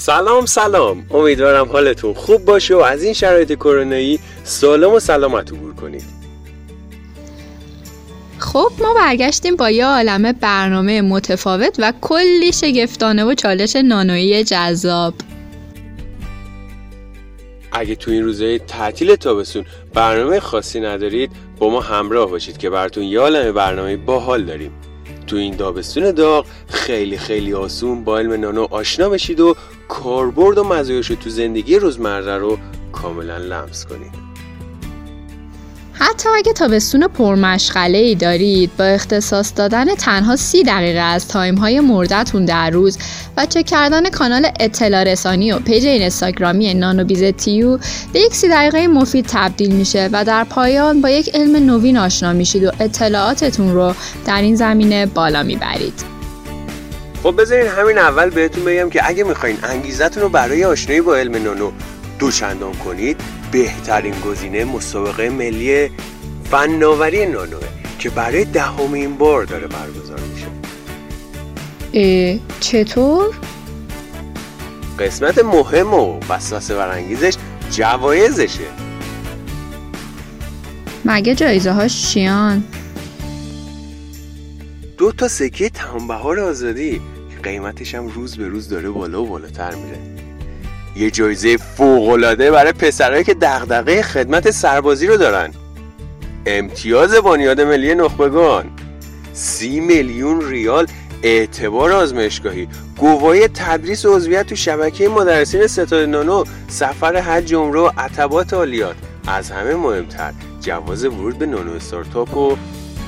سلام سلام. امیدوارم حالتون خوب باشه و از این شرایط کرونایی سالم و سلامت عبور کنید. خب ما برگشتیم با یه عالمه برنامه متفاوت و کلی شگفتانه و چالش نانویی جذاب. اگه تو این روزهای تعطیل تابستون برنامه خاصی ندارید با ما همراه باشید که براتون یه عالمه برنامه باحال داریم. تو این تابستون داغ. خیلی خیلی آسون با علم نانو آشنا بشید و کاربرد و مزایاش تو زندگی روزمره رو کاملا لمس کنید. حتی اگه تابستون پرمشغله ای دارید با اختصاص دادن تنها سی دقیقه از time های مرده تون در روز و چک کردن کانال اطلاع رسانی و page اینستاگرامی نانو بیزتیو به یک سی دقیقه مفید تبدیل میشه و در پایان با یک علم نوین آشنا میشید و اطلاعاتتون رو در این زمینه بالا می‌برید. خب بذارین همین اول بهتون بگم که اگه می‌خواین انگیزتون رو برای آشنایی با علم نانو دوچندان کنید بهترین گزینه مسابقه ملی فناوری نانوه که برای دهمین بار داره برگزار میشه چطور؟ قسمت مهم و وسوسه برانگیزش جوایزشه مگه جایزه هاش چیان؟ دو تا سکه تمام بهار آزادی که قیمتش هم روز به روز داره بالا و بالاتر میره یه جایزه فوقالعاده برای پسرهایی که دغدغه خدمت سربازی رو دارن. امتیاز بنیاد ملی نخبگان. سی میلیون ریال اعتبار آزمایشگاهی. گواهی تدریس و عضویت تو شبکه مدرسین ستاد نانو سفر حج عمره و عتبات عالیات. از همه مهمتر جواز ورود به نانو استارتاپ و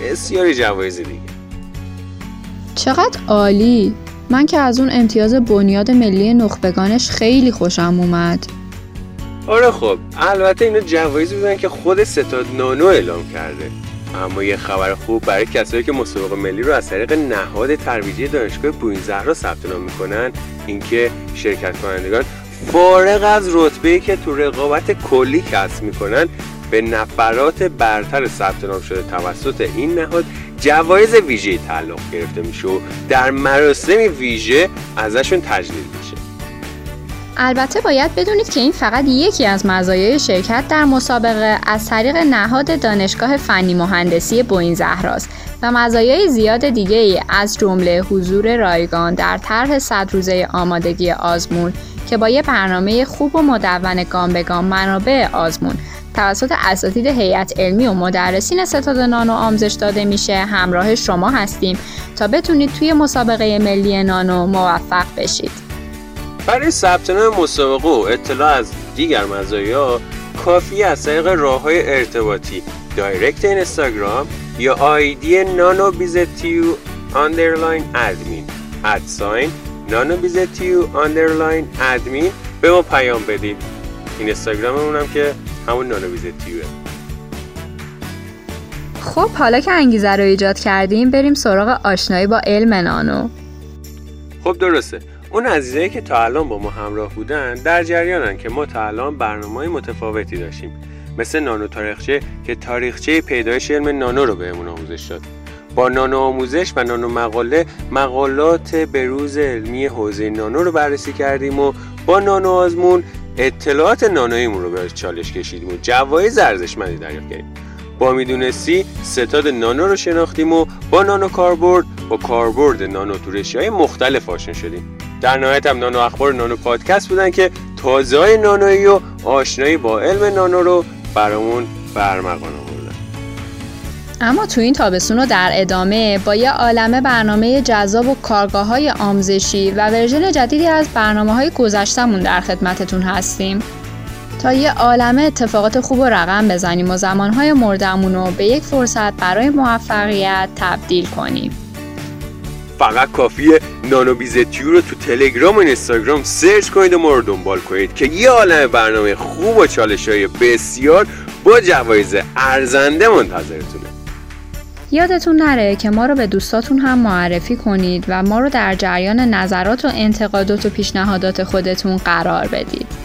بسیاری جوایز دیگه. چقدر عالی! من که از اون امتیاز بنیاد ملی نخبگانش خیلی خوشم اومد. آره خب البته اینا جوایزی بودن که خود ستاد نانو اعلام کرده. اما یه خبر خوب برای کسایی که مسابقه ملی رو از طریق نهاد ترویجی دانشگاه بوین زهرا ثبت نام می‌کنن اینکه شرکت کنندگان فارغ از رتبه‌ای که تو رقابت کلی کسب می‌کنن به نفرات برتر ثبت نام شده توسط این نهاد جوایز ویژه تعلق گرفته میشه و در مراسم ویژه ازشون تجلیل میشه. البته باید بدونید که این فقط یکی از مزایای شرکت در مسابقه از طریق نهاد دانشگاه فنی مهندسی بوین زهراست و مزایای زیاد دیگه ای از جمله حضور رایگان در طرح صد روزه آمادگی آزمون که با یه برنامه خوب و مدون گام به گام منابع آزمون توسط اساتید هیئت علمی و مدرسین ستاد نانو آموزش داده میشه. همراه شما هستیم تا بتونید توی مسابقه ملی نانو موفق بشید. برای ثبت نام مسابقه و اطلاع از دیگر مزایا کافی از طریق راه های ارتباطی direct اینستاگرام یا ID نانو بیزتیو underline admin. at sign نانو بیزتیو underline admin. به ما پیام بدید اینستاگراممون هم که همون نانو بیزتیوه خب حالا که انگیزه رو ایجاد کردیم بریم سراغ آشنایی با علم نانو. خب درسته. اون عزیزایی که تا الان با ما همراه بودن در جریانن که ما تا الان برنامه متفاوتی داشتیم. مثل نانو تاریخچه که تاریخچه پیدایش علم نانو رو بهمون آموزش داد. با نانو آموزش و نانو مقاله مقالات بروز علمی حوزه نانو رو بررسی کردیم و با نانو آزمون اطلاعات نانویمون رو به چالش کشیدیم و جوایز ارزشمندی دریافت کردیم. با می‌دونستی ستاد نانو رو شناختیم و با نانو کاربرد با کاربرد نانو تو های مختلف آشنا شدیم. در نهایت هم نانو اخبار نانو پادکست بودن که تازه های نانویی و آشنایی با علم نانو رو برامون آوردن اما تو این تابستون رو در ادامه با یه عالمه برنامه جذاب و کارگاه های آموزشی و ورژن جدیدی از برنامه های گذشتمون در خدمتتون هستیم. تا یه عالمه اتفاقات خوب و رقم بزنیم و زمانهای مردمون رو به یک فرصت برای موفقیت تبدیل کنیم. فقط کافیه نانو بیزتیو رو تو تلگرام و اینستاگرام search کنید و ما رو دنبال کنید که یه عالم برنامه خوب و چالش های بسیار با جوایز ارزنده منتظرتونه. یادتون نره که ما رو به دوستاتون هم معرفی کنید و ما رو در جریان نظرات و انتقادات و پیشنهادات خودتون قرار بدید.